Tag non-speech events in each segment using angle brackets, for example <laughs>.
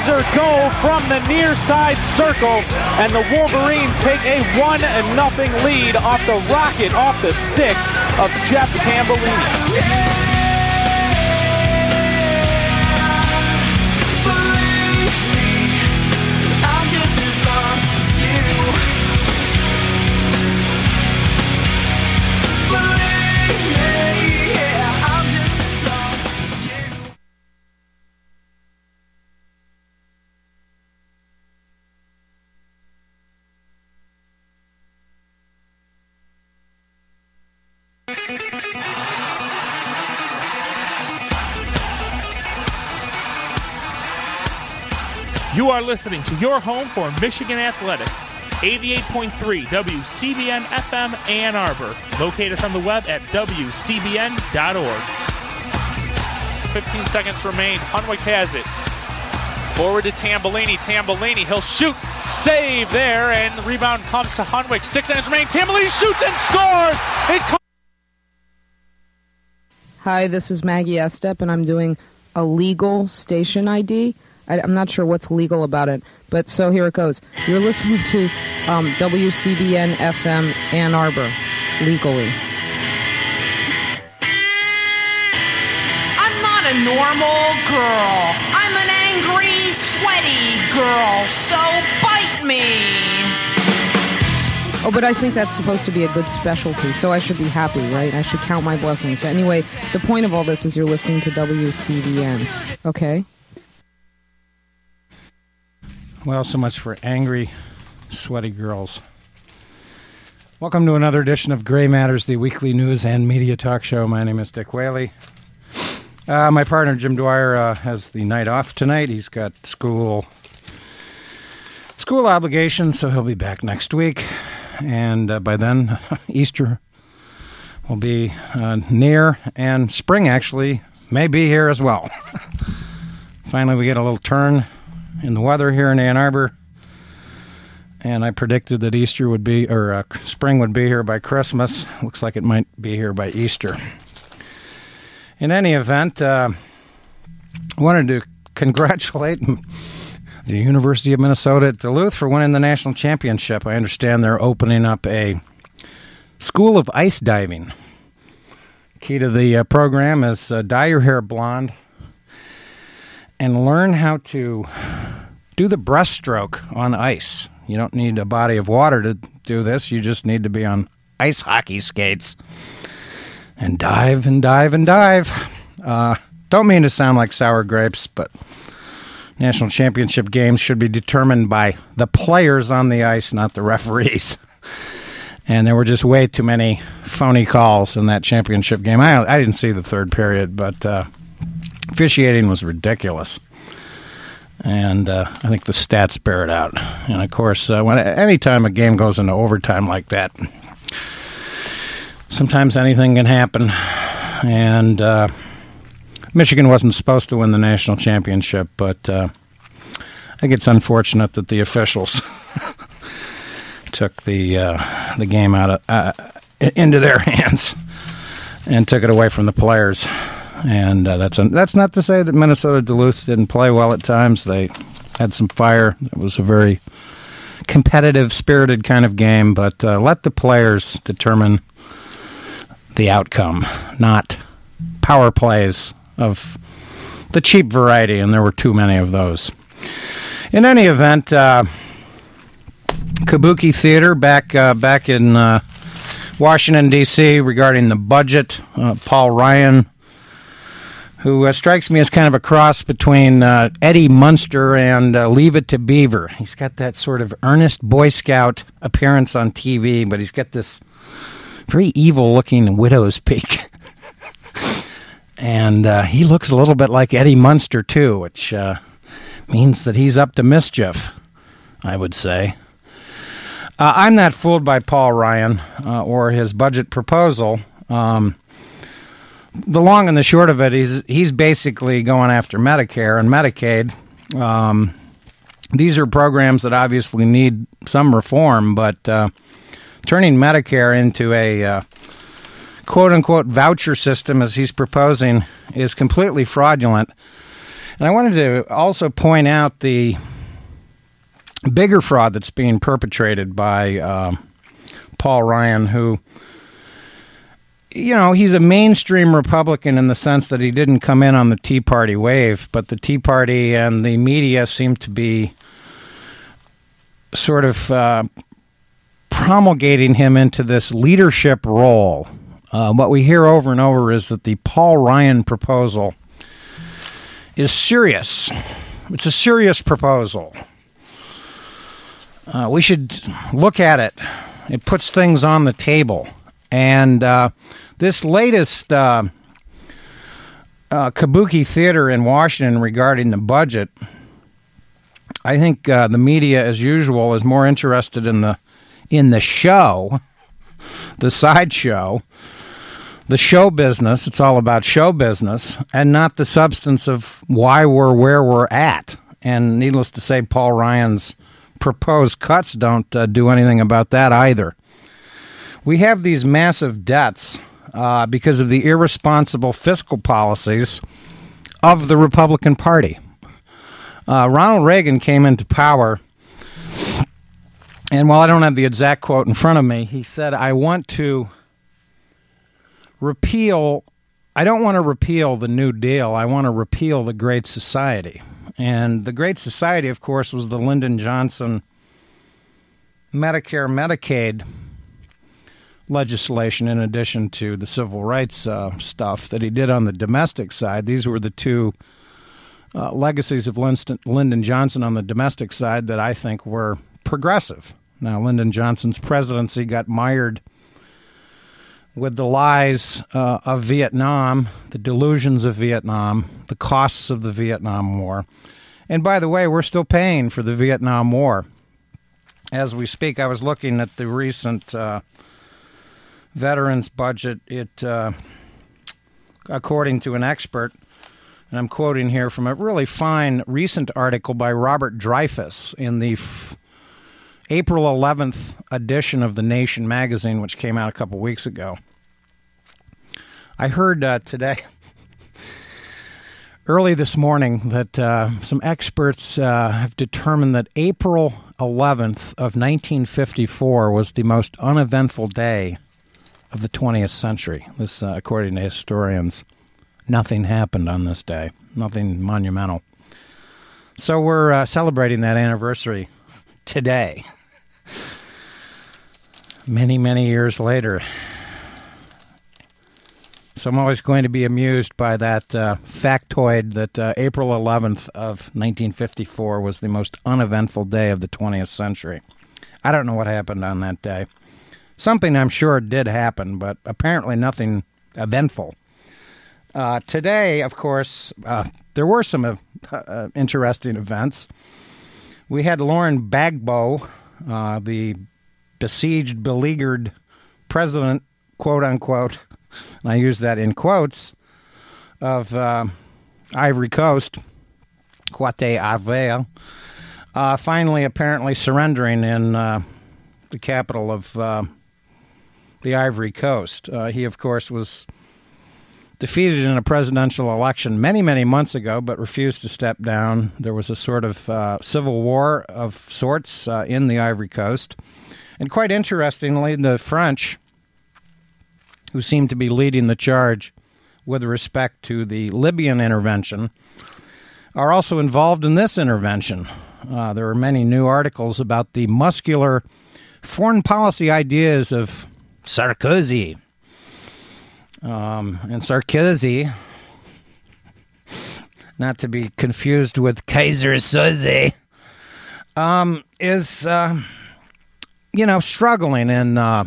laser goal from the near side circle, and the Wolverines take a 1 nothing lead off the rocket off the stick of Jeff Tambellini. Are listening to your home for Michigan Athletics. 88.3 WCBN FM Ann Arbor. Locate us on the web at WCBN.org. 15 seconds remain. Hunwick has it. Forward to Tambellini. Tambellini, he'll shoot. Save there, and the rebound comes to Hunwick. Six seconds remain. Tambellini shoots and scores. It Hi, this is Maggie Estep, and I'm doing a legal station ID. I, am not sure what's legal about it, but so here it goes. You're listening to um, WCBN FM Ann Arbor legally. I'm not a normal girl. I'm an angry, sweaty girl, so bite me. Oh, but I think that's supposed to be a good specialty, so I should be happy, right? I should count my blessings. Anyway, the point of all this is you're listening to WCBN, okay? Well, so much for angry, sweaty girls. Welcome to another edition of Gray Matters, the weekly news and media talk show. My name is Dick Whaley. Uh, my partner Jim Dwyer uh, has the night off tonight. He's got school school obligations, so he'll be back next week. And uh, by then, <laughs> Easter will be uh, near, and spring actually may be here as well. <laughs> Finally, we get a little turn in the weather here in Ann Arbor. And I predicted that Easter would be, or uh, spring would be here by Christmas. Looks like it might be here by Easter. In any event, uh, I wanted to congratulate <laughs> the University of Minnesota at Duluth for winning the national championship. I understand they're opening up a school of ice diving. Key to the uh, program is uh, dye your hair blonde and learn how to do the breaststroke on ice. You don't need a body of water to do this. You just need to be on ice hockey skates and dive and dive and dive. Uh, don't mean to sound like sour grapes, but national championship games should be determined by the players on the ice, not the referees. <laughs> And there were just way too many phony calls in that championship game. I, I didn't see the third period, but uh, officiating was ridiculous. And uh, I think the stats bear it out. And of course, uh, when anytime a game goes into overtime like that, sometimes anything can happen. And uh, Michigan wasn't supposed to win the national championship, but uh, I think it's unfortunate that the officials <laughs> took the uh, the game out of uh, into their <laughs> hands and took it away from the players. And uh, that's that's not to say that Minnesota Duluth didn't play well at times. They had some fire. It was a very competitive, spirited kind of game. But uh, let the players determine the outcome, not power plays of the cheap variety, and there were too many of those. In any event, uh, Kabuki Theater back uh, back in uh, Washington D.C. regarding the budget. Uh, Paul Ryan, who uh, strikes me as kind of a cross between uh, Eddie Munster and Leave It to Beaver. He's got that sort of earnest Boy Scout appearance on TV, but he's got this very evil-looking widow's peak. <laughs> and uh, he looks a little bit like Eddie Munster too, which uh, means that he's up to mischief. I would say. Uh, I'm not fooled by Paul Ryan uh, or his budget proposal. Um, the long and the short of it is he's basically going after Medicare and Medicaid. Um, these are programs that obviously need some reform, but uh, turning Medicare into a uh, quote unquote voucher system as he's proposing is completely fraudulent. And I wanted to also point out the bigger fraud that's being perpetrated by um, Paul Ryan, who, you know, he's a mainstream Republican in the sense that he didn't come in on the Tea Party wave, but the Tea Party and the media seem to be sort of uh, promulgating him into this leadership role. Uh, what we hear over and over is that the Paul Ryan proposal is serious. It's a serious proposal. Uh, we should look at it. It puts things on the table. And uh, this latest uh, uh Kabuki Theater in Washington regarding the budget, I think uh, the media, as usual, is more interested in the in the show, the sideshow, the show business. It's all about show business and not the substance of why we're where we're at. And needless to say, Paul Ryan's proposed cuts don't uh, do anything about that either. We have these massive debts uh, because of the irresponsible fiscal policies of the Republican Party. Uh, Ronald Reagan came into power, and while I don't have the exact quote in front of me, he said, I want to repeal, I don't want to repeal the New Deal, I want to repeal the Great Society. And the Great Society, of course, was the Lyndon Johnson Medicare Medicaid legislation, in addition to the civil rights uh, stuff that he did on the domestic side. These were the two uh, legacies of Lyndon, Lyndon Johnson on the domestic side that I think were progressive. Now, Lyndon Johnson's presidency got mired with the lies uh, of Vietnam, the delusions of Vietnam, the costs of the Vietnam War. And by the way, we're still paying for the Vietnam War. As we speak, I was looking at the recent uh, veterans budget. It, uh, according to an expert, and I'm quoting here from a really fine recent article by Robert Dreyfuss in the f- April 11th edition of The Nation magazine, which came out a couple weeks ago. I heard uh, today, <laughs> early this morning, that uh, some experts uh, have determined that April 11th of 1954 was the most uneventful day of the 20th century. This, uh, according to historians, nothing happened on this day, nothing monumental. So we're uh, celebrating that anniversary today many, many years later. So I'm always going to be amused by that uh, factoid that uh, April 11th of 1954 was the most uneventful day of the 20th century. I don't know what happened on that day. Something I'm sure did happen, but apparently nothing eventful. Uh, today, of course, uh, there were some uh, uh, interesting events. We had Laurent Gbagbo, the besieged, beleaguered president, quote unquote, and I use that in quotes, of uh, Ivory Coast, Quate Avel, uh, finally apparently surrendering in uh, the capital of uh, the Ivory Coast. Uh, he, of course, was defeated in a presidential election many, many months ago, but refused to step down. There was a sort of uh, civil war of sorts in the Ivory Coast. And quite interestingly, the French, who seem to be leading the charge with respect to the Libyan intervention, are also involved in this intervention. Uh, there are many new articles about the muscular foreign policy ideas of Sarkozy. Um, and Sarkozy, not to be confused with Keyser Soze, um, is. Uh, you know, struggling in uh,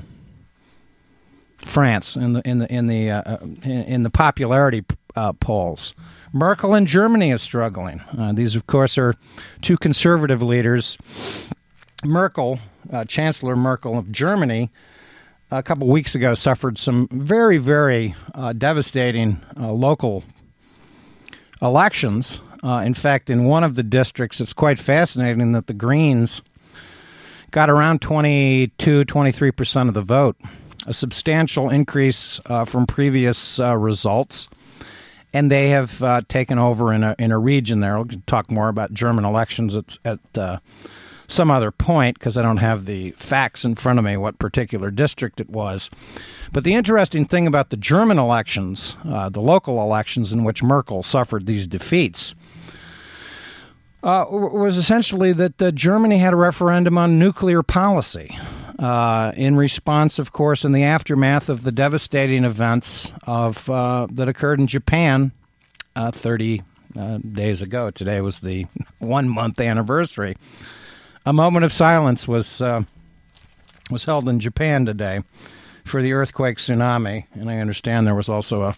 France in the in the in the uh, uh in, the popularity uh, polls. Merkel in Germany is struggling. Uh, these, of course, are two conservative leaders. Merkel, Chancellor Merkel of Germany, a couple weeks ago suffered some very, very devastating local elections. in fact, in one of the districts, it's quite fascinating that the Greens got around 22, 23% of the vote, a substantial increase uh, from previous uh, results. and they have uh, taken over in a in a region there. We'll talk more about German elections at at uh, some other point because I don't have the facts in front of me what particular district it was. But the interesting thing about the German elections, uh, the local elections in which Merkel suffered these defeats, uh, was essentially that uh, Germany had a referendum on nuclear policy. Uh, in response, of course, in the aftermath of the devastating events of uh, that occurred in Japan uh, 30 uh, days ago. Today was the <laughs> one month anniversary. A moment of silence was was held in Japan today for the earthquake tsunami, and I understand there was also a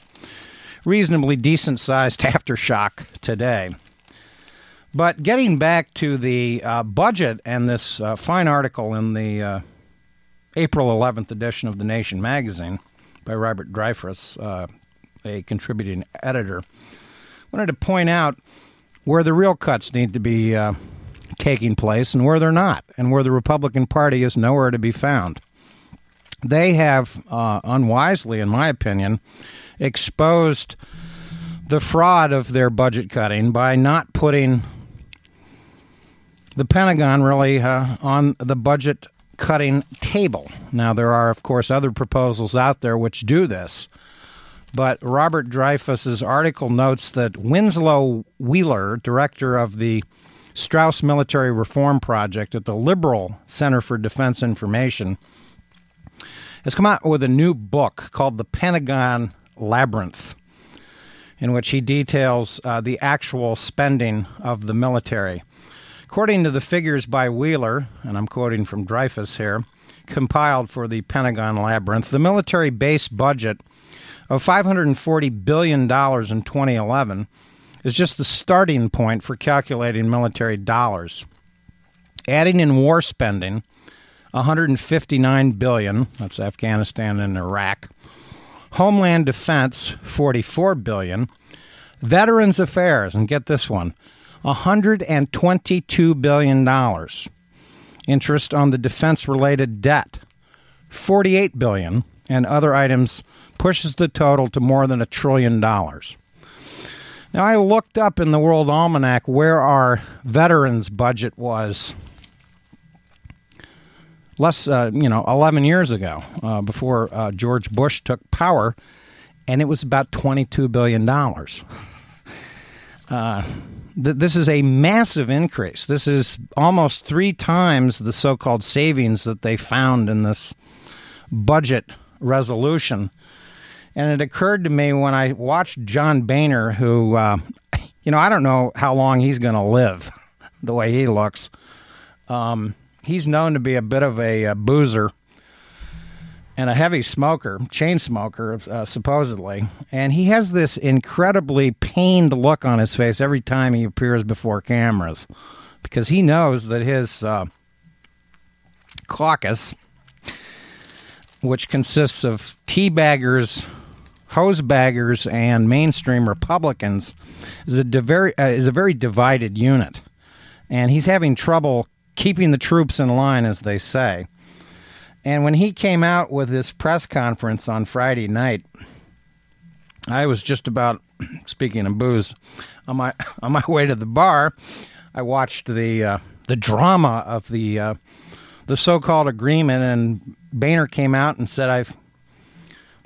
reasonably decent sized <laughs> aftershock today. But getting back to the uh, budget and this uh, fine article in the uh, April 11th edition of The Nation magazine by Robert Dreyfuss, uh, a contributing editor, wanted to point out where the real cuts need to be uh, taking place and where they're not, and where the Republican Party is nowhere to be found. They have, uh, unwisely, in my opinion, exposed the fraud of their budget cutting by not putting the Pentagon really uh, on the budget cutting table. Now, there are, of course, other proposals out there which do this. But Robert Dreyfuss's article notes that Winslow Wheeler, director of the Straus Military Reform Project at the Liberal Center for Defense Information, has come out with a new book called The Pentagon Labyrinth, in which he details uh, the actual spending of the military. According to the figures by Wheeler, and I'm quoting from Dreyfuss here, compiled for the Pentagon Labyrinth, the military base budget of $540 billion in 2011 is just the starting point for calculating military dollars. Adding in war spending, 159 billion, that's Afghanistan and Iraq. Homeland Defense, 44 billion. Veterans Affairs, and get this one, $122 billion. Interest on the defense related debt, 48 billion, and other items pushes the total to more than a trillion dollars. Now, I looked up in the World Almanac where our veterans budget was less, uh, you know, 11 years ago, uh, before uh, George Bush took power, and it was about $22 billion. <laughs> Uh, th- this is a massive increase. This is almost three times the so called savings that they found in this budget resolution. And it occurred to me when I watched John Boehner, who, uh, you know, I don't know how long he's going to live the way he looks. Um, he's known to be a bit of a, a boozer and a heavy smoker, chain smoker, uh, supposedly. And he has this incredibly pained look on his face every time he appears before cameras because he knows that his uh, caucus, which consists of teabaggers, hosebaggers, and mainstream Republicans, is a, very, uh, is a very divided unit. And he's having trouble keeping the troops in line, as they say. And when he came out with this press conference on Friday night, I was just about <clears throat> speaking of booze on my <laughs> on my way to the bar. I watched the uh, the drama of the uh, the so-called agreement, and Boehner came out and said, "I've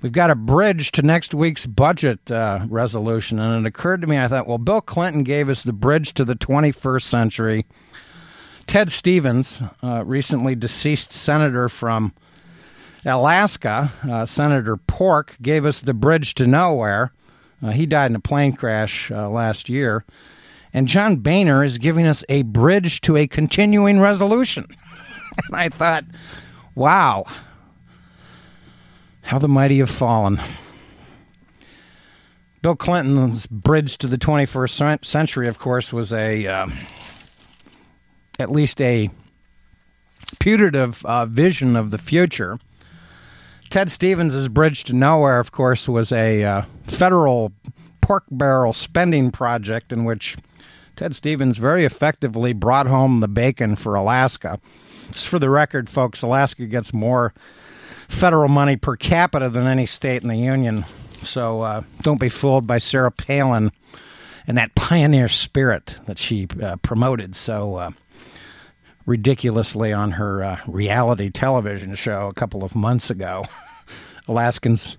we've got a bridge to next week's budget uh, resolution." And it occurred to me, I thought, well, Bill Clinton gave us the bridge to the 21st century. Ted Stevens, uh, recently deceased senator from Alaska, uh, Senator Pork, gave us the bridge to nowhere. Uh, he died in a plane crash uh, last year. And John Boehner is giving us a bridge to a continuing resolution. <laughs> and I thought, wow, how the mighty have fallen. Bill Clinton's bridge to the 21st century, of course, was a uh, at least a putative uh, vision of the future. Ted Stevens' Bridge to Nowhere, of course, was a uh, federal pork barrel spending project in which Ted Stevens very effectively brought home the bacon for Alaska. Just for the record, folks, Alaska gets more federal money per capita than any state in the Union So uh, don't be fooled by Sarah Palin and that pioneer spirit that she uh, promoted so uh, ridiculously on her uh, reality television show a couple of months ago. <laughs> Alaskans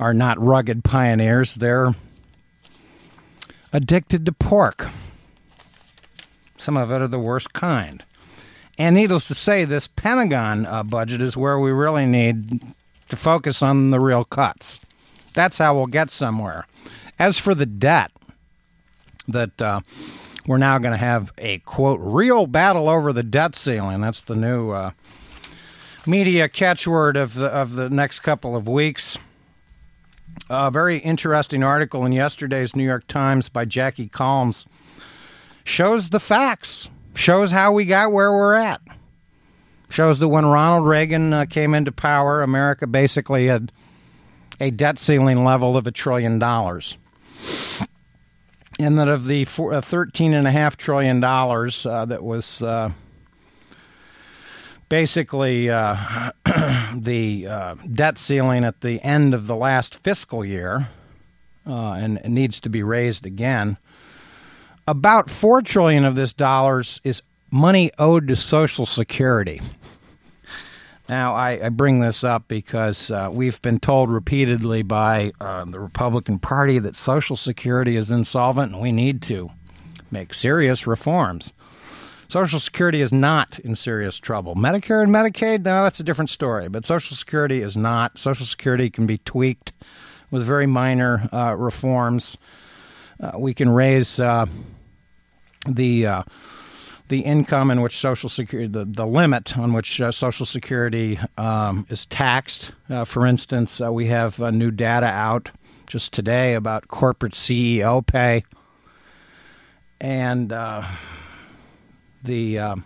are not rugged pioneers, they're addicted to pork. Some of it are the worst kind. And needless to say, this Pentagon uh, budget is where we really need to focus on the real cuts. That's how we'll get somewhere. As for the debt, that uh, we're now going to have a quote real battle over the debt ceiling. That's the new uh, media catchword of the of the next couple of weeks. A very interesting article in yesterday's New York Times by Jackie Calmes shows the facts, shows how we got where we're at. Shows that when Ronald Reagan uh, came into power, America basically had a debt ceiling level of a trillion dollars. And that of the four, uh, $13.5 trillion uh, that was uh, basically <clears throat> the debt ceiling at the end of the last fiscal year, and it needs to be raised again. About four trillion of this dollars is money owed to Social Security. Now, I, I bring this up because uh, we've been told repeatedly by uh, the Republican Party that Social Security is insolvent and we need to make serious reforms. Social Security is not in serious trouble. Medicare and Medicaid, now that's a different story, but Social Security is not. Social Security can be tweaked with very minor uh, reforms. Uh, we can raise uh, the uh, the income in which Social Security, the, the limit on which uh, Social Security um, is taxed. Uh, for instance, uh, we have uh, new data out just today about corporate CEO pay. And uh, the uh,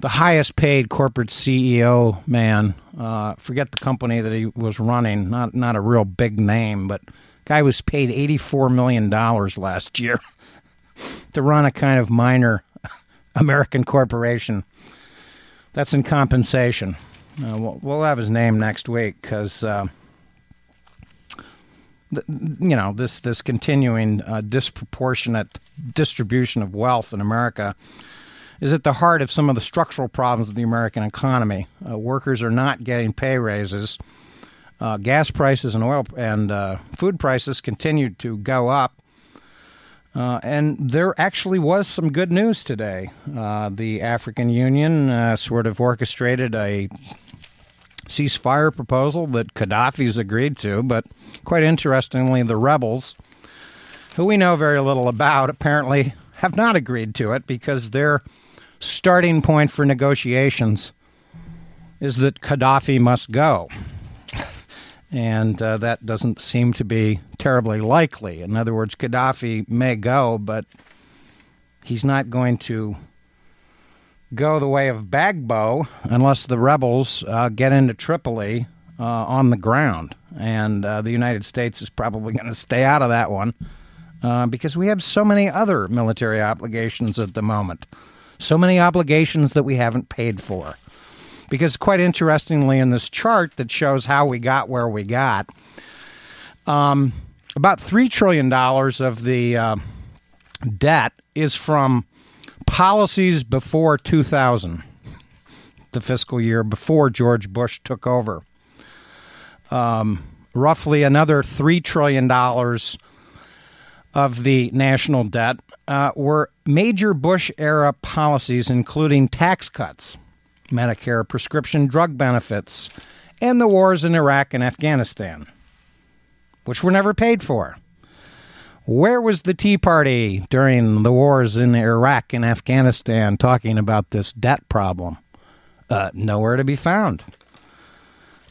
the highest paid corporate CEO man, forget the company that he was running, not not a real big name, but guy was paid eighty four million dollars last year to run a kind of minor American corporation. That's in compensation. Uh, we'll, we'll, have his name next week because, uh, you know, this this continuing uh, disproportionate distribution of wealth in America is at the heart of some of the structural problems of the American economy. Uh, workers are not getting pay raises. Uh, gas prices and oil and uh, food prices continued to go up uh, and there actually was some good news today. Uh, the African Union uh, sort of orchestrated a ceasefire proposal that Gaddafi's agreed to, but quite interestingly, the rebels, who we know very little about, apparently have not agreed to it because their starting point for negotiations is that Gaddafi must go and uh, that doesn't seem to be terribly likely. In other words, Gaddafi may go, but he's not going to go the way of Gbagbo unless the rebels uh, get into Tripoli uh, on the ground. And uh, the United States is probably <laughs> going to stay out of that one uh, because we have so many other military obligations at the moment, so many obligations that we haven't paid for because quite interestingly in this chart that shows how we got where we got um, about $3 trillion of the uh, debt is from policies before 2000 the fiscal year before george bush took over. Um, roughly another $3 trillion of the national debt uh, were major bush era policies including tax cuts Medicare prescription drug benefits, and the wars in Iraq and Afghanistan, which were never paid for. Where was the Tea Party during the wars in Iraq and Afghanistan talking about this debt problem? Uh, nowhere to be found.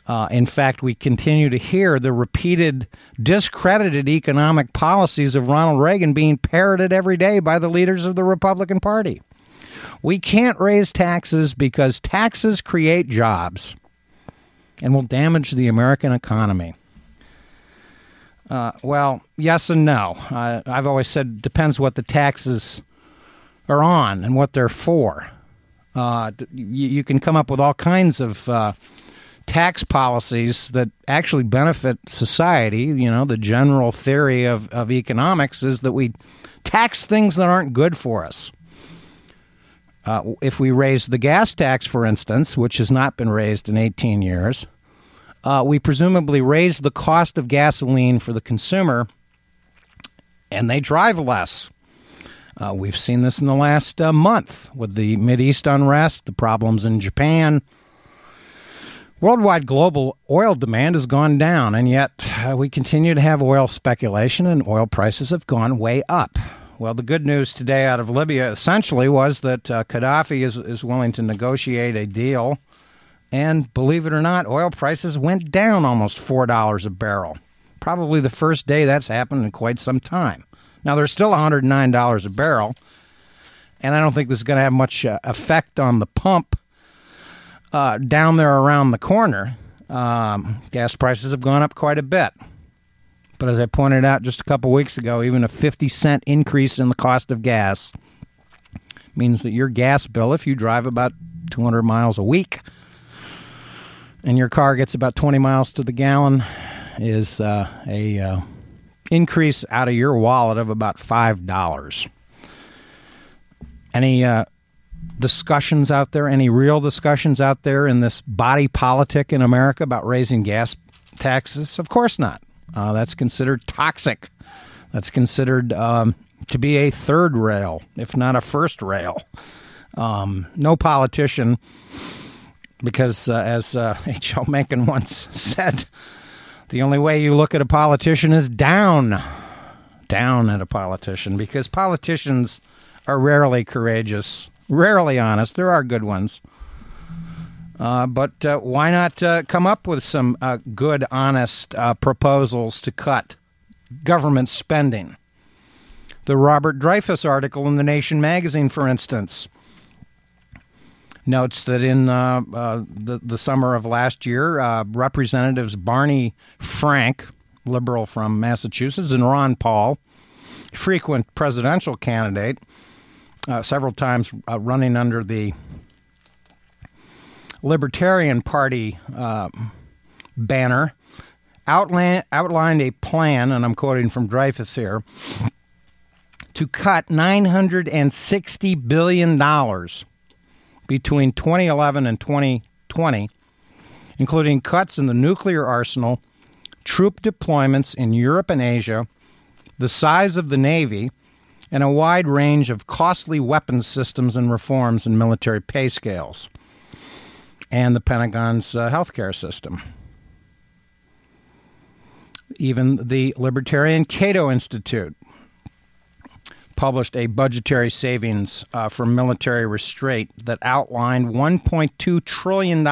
Uh, in fact, we continue to hear the repeated discredited economic policies of Ronald Reagan being parroted every day by the leaders of the Republican Party. We can't raise taxes because taxes create jobs and will damage the American economy. Uh, well, yes and no. Uh, I've always said depends what the taxes are on and what they're for. Uh, you, you, can come up with all kinds of uh, tax policies that actually benefit society. You know, the general theory of, of economics is that we tax things that aren't good for us. Uh, if we raise the gas tax, for instance, which has not been raised in 18 years, uh, we presumably raise the cost of gasoline for the consumer and they drive less. Uh, we've seen this in the last uh, month with the East unrest, the problems in Japan. Worldwide global oil demand has gone down, and yet uh, we continue to have oil speculation, and oil prices have gone way up. Well, the good news today out of Libya essentially was that uh, Gaddafi is, is willing to negotiate a deal. And believe it or not, oil prices went down almost $4 a barrel. Probably the first day that's happened in quite some time. Now, they're still $109 a barrel, and I don't think this is going to have much uh, effect on the pump uh, down there around the corner. Um, gas prices have gone up quite a bit. But as I pointed out just a couple weeks ago, even a 50 cent increase in the cost of gas means that your gas bill, if you drive about 200 miles a week and your car gets about 20 miles to the gallon, is uh, a uh, increase out of your wallet of about five dollars. Any uh, discussions out there? Any real discussions out there in this body politic in America about raising gas taxes? Of course not. Uh, that's considered toxic. That's considered um, to be a third rail, if not a first rail. Um, no politician, because uh, as H.L. Uh, <laughs> Mencken once said, the only way you look at a politician is down. Down at a politician, because politicians are rarely courageous, rarely honest. There are good ones. Uh, but uh, why not uh, come up with some uh, good, honest uh, proposals to cut government spending? The Robert Dreyfuss article in The Nation magazine, for instance, notes that in uh, the, the summer of last year, Representatives Barney Frank, liberal from Massachusetts, and Ron Paul, frequent presidential candidate, several times running under the Libertarian Party uh, banner outlined, outlined a plan, and I'm quoting from Dreyfuss here, to cut $960 billion between 2011 and 2020, including cuts in the nuclear arsenal, troop deployments in Europe and Asia, the size of the Navy, and a wide range of costly weapons systems and reforms in military pay scales and the Pentagon's uh, healthcare system. Even the Libertarian Cato Institute published a budgetary savings uh, for military restraint that outlined $1.2 trillion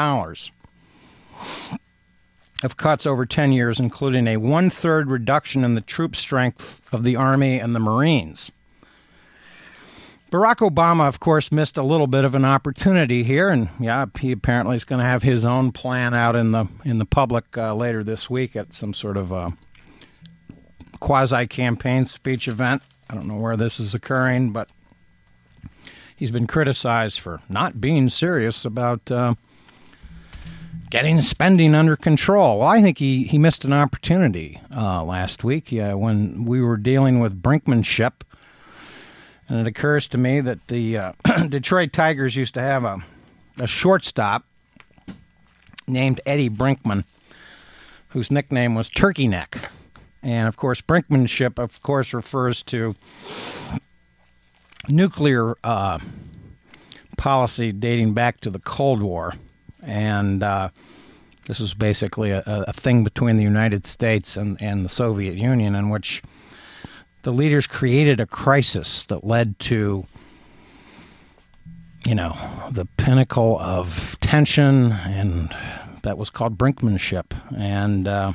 of cuts over 10 years, including a one third reduction in the troop strength of the Army and the Marines. Barack Obama, of course, missed a little bit of an opportunity here, and yeah, he apparently is going to have his own plan out in the in the public uh, later this week at some sort of uh, quasi campaign speech event. I don't know where this is occurring, but he's been criticized for not being serious about uh, getting spending under control. Well, I think he, he missed an opportunity uh, last week yeah, when we were dealing with brinkmanship and it occurs to me that the uh, <clears throat> Detroit Tigers used to have a, a shortstop named Eddie Brinkman, whose nickname was Turkey Neck. And of course, brinkmanship, of course, refers to nuclear uh, policy dating back to the Cold War. And uh, this was basically a, a, thing between the United States and, and the Soviet Union in which the leaders created a crisis that led to you know the pinnacle of tension and that was called brinkmanship. And uh,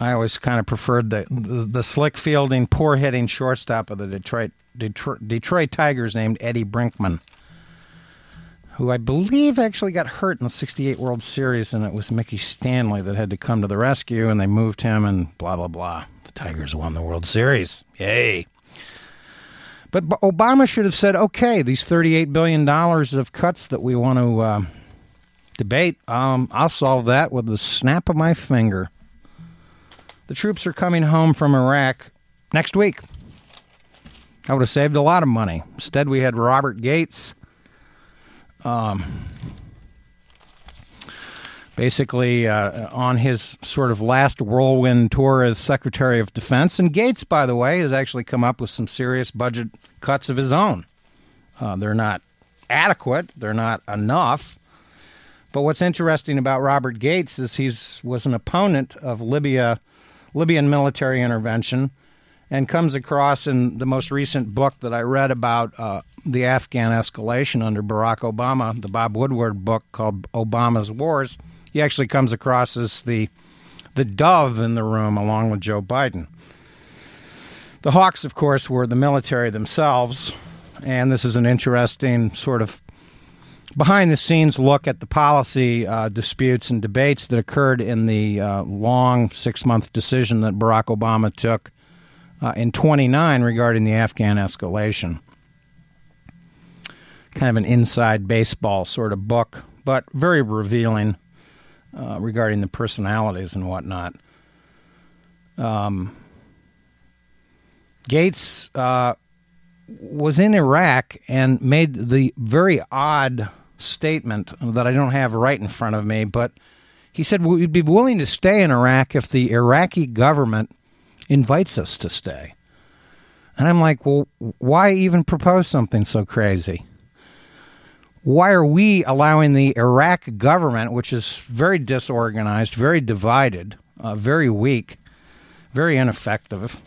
i always kind of preferred the, the, the slick fielding poor hitting shortstop of the detroit, detroit detroit tigers named eddie brinkman who I believe actually got hurt in the 68 World Series, and it was Mickey Stanley that had to come to the rescue, and they moved him, and blah, blah, blah. The Tigers won the World Series. Yay. But Obama should have said, okay, these $38 billion of cuts that we want to uh, debate, um, I'll solve that with the snap of my finger. The troops are coming home from Iraq next week. I would have saved a lot of money. Instead, we had Robert Gates. Um, basically uh, on his sort of last whirlwind tour as Secretary of Defense. And Gates, by the way, has actually come up with some serious budget cuts of his own. Uh, they're not adequate, they're not enough. But what's interesting about Robert Gates is he was an opponent of Libya, Libyan military intervention, and comes across in the most recent book that I read about uh, the Afghan escalation under Barack Obama, the Bob Woodward book called Obama's Wars he actually comes across as the the dove in the room along with Joe Biden. The Hawks, of course, were the military themselves, and this is an interesting sort of behind the scenes look at the policy uh, disputes and debates that occurred in the uh, long six month decision that Barack Obama took uh, in 29 regarding the Afghan escalation. Kind of an inside baseball sort of book, but very revealing uh, regarding the personalities and whatnot. Um, Gates uh, was in Iraq and made the very odd statement that I don't have right in front of me, but he said we'd be willing to stay in Iraq if the Iraqi government invites us to stay. And I'm like, well, why even propose something so crazy? Why are we allowing the Iraq government, which is very disorganized, very divided, uh, very weak, very ineffective?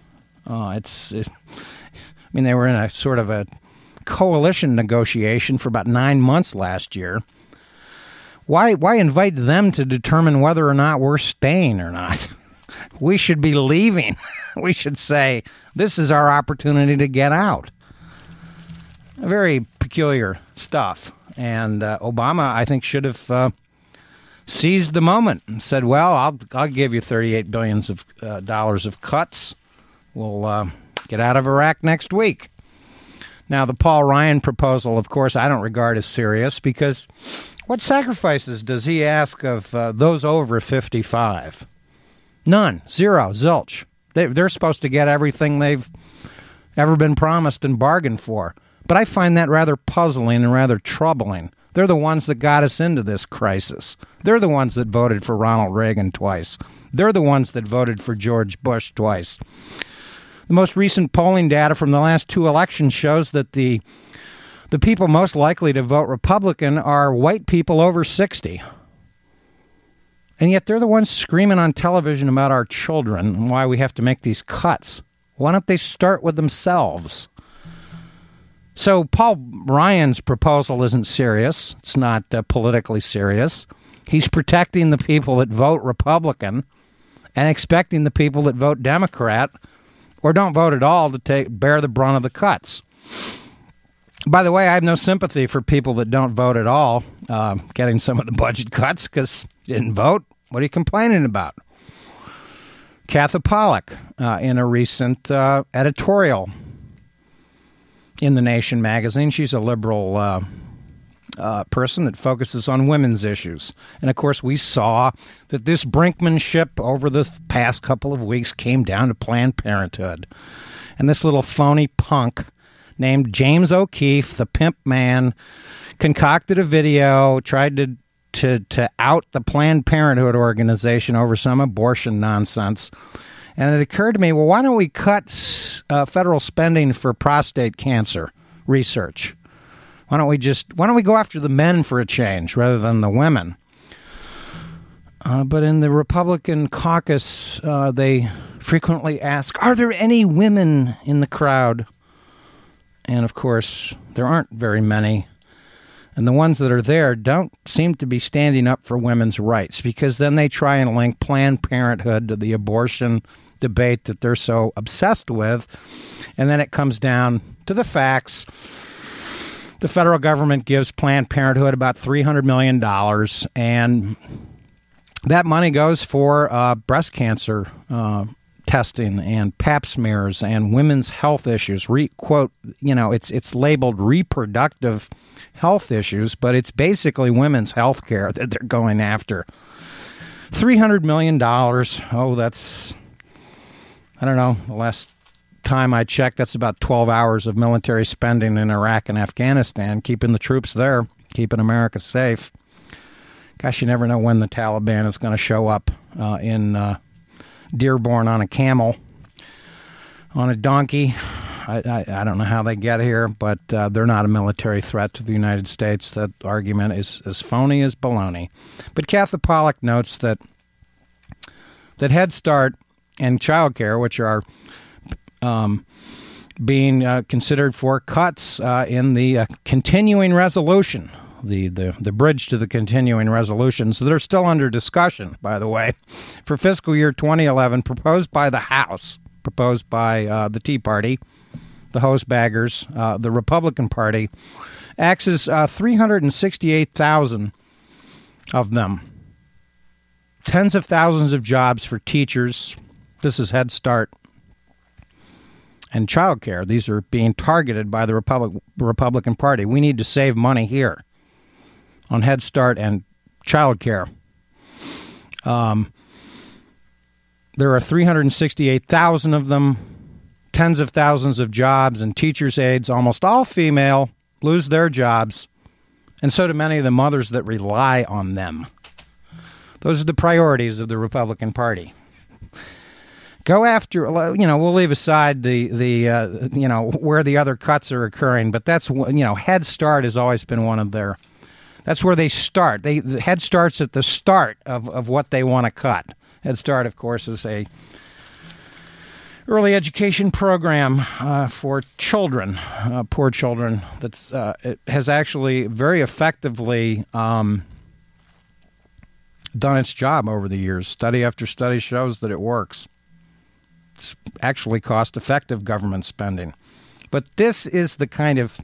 Uh, it's, it, I mean, they were in a sort of a coalition negotiation for about nine months last year. Why, why invite them to determine whether or not we're staying or not? <laughs> we should be leaving. <laughs> we should say, this is our opportunity to get out. Very peculiar stuff. And uh, Obama, I think, should have uh, seized the moment and said, "Well, I'll I'll give you 38 billions of uh, dollars of cuts. We'll uh, get out of Iraq next week." Now, the Paul Ryan proposal, of course, I don't regard as serious because what sacrifices does he ask of uh, those over 55? None, zero, zilch. They, they're supposed to get everything they've ever been promised and bargained for. But I find that rather puzzling and rather troubling. They're the ones that got us into this crisis. They're the ones that voted for Ronald Reagan twice. They're the ones that voted for George Bush twice. The most recent polling data from the last two elections shows that the the people most likely to vote Republican are white people over 60. And yet they're the ones screaming on television about our children and why we have to make these cuts. Why don't they start with themselves? So Paul Ryan's proposal isn't serious. It's not uh, politically serious. He's protecting the people that vote Republican and expecting the people that vote Democrat or don't vote at all to take bear the brunt of the cuts. By the way, I have no sympathy for people that don't vote at all uh, getting some of the budget <laughs> cuts because didn't vote. What are you complaining about? Katha Pollock, uh, in a recent uh, editorial in the Nation magazine. She's a liberal uh, uh, person that focuses on women's issues. And of course, we saw that this brinkmanship over the past couple of weeks came down to Planned Parenthood. And this little phony punk named James O'Keefe, the pimp man, concocted a video, tried to to to out the Planned Parenthood organization over some abortion nonsense. And it occurred to me, well, why don't we cut uh, federal spending for prostate cancer research? Why don't we just why don't we go after the men for a change rather than the women? Uh, but in the Republican caucus, uh, they frequently ask, "Are there any women in the crowd?" And of course, there aren't very many. And the ones that are there don't seem to be standing up for women's rights because then they try and link Planned Parenthood to the abortion debate that they're so obsessed with. And then it comes down to the facts. The federal government gives Planned Parenthood about $300 million, and that money goes for uh, breast cancer uh, testing and pap smears and women's health issues. Re- quote, you know, it's, it's labeled reproductive health issues, but it's basically women's health care that they're going after. $300 million. Oh, that's, I don't know, the last time I checked, that's about 12 hours of military spending in Iraq and Afghanistan, keeping the troops there, keeping America safe. Gosh, you never know when the Taliban is going to show up uh, in uh, Dearborn on a camel, on a donkey. I, I, I, don't know how they get here, but uh, they're not a military threat to the United States. That argument is as phony as baloney. But Kathy Pollock notes that that Head Start and child care, which are um, being uh, considered for cuts uh, in the uh, continuing resolution, the, the, the bridge to the continuing resolutions that are still under discussion, by the way, for fiscal year 2011, proposed by the House, proposed by uh, the Tea Party, the host baggers, uh, the Republican Party, axes uh, 368,000 of them. Tens of thousands of jobs for teachers. This is Head Start and child care. These are being targeted by the Republic, Republican Party. We need to save money here on Head Start and child care. Um, there are 368,000 of them, tens of thousands of jobs, and teachers' aides, almost all female, lose their jobs, and so do many of the mothers that rely on them. Those are the priorities of the Republican Party go after you know we'll leave aside the the uh, you know where the other cuts are occurring but that's you know head start has always been one of their that's where they start. They the head starts at the start of, of what they want to cut. Head start of course is a early education program uh, for children uh, poor children that uh, has actually very effectively um, done its job over the years. Study after study shows that it works actually cost effective government spending. But this is the kind of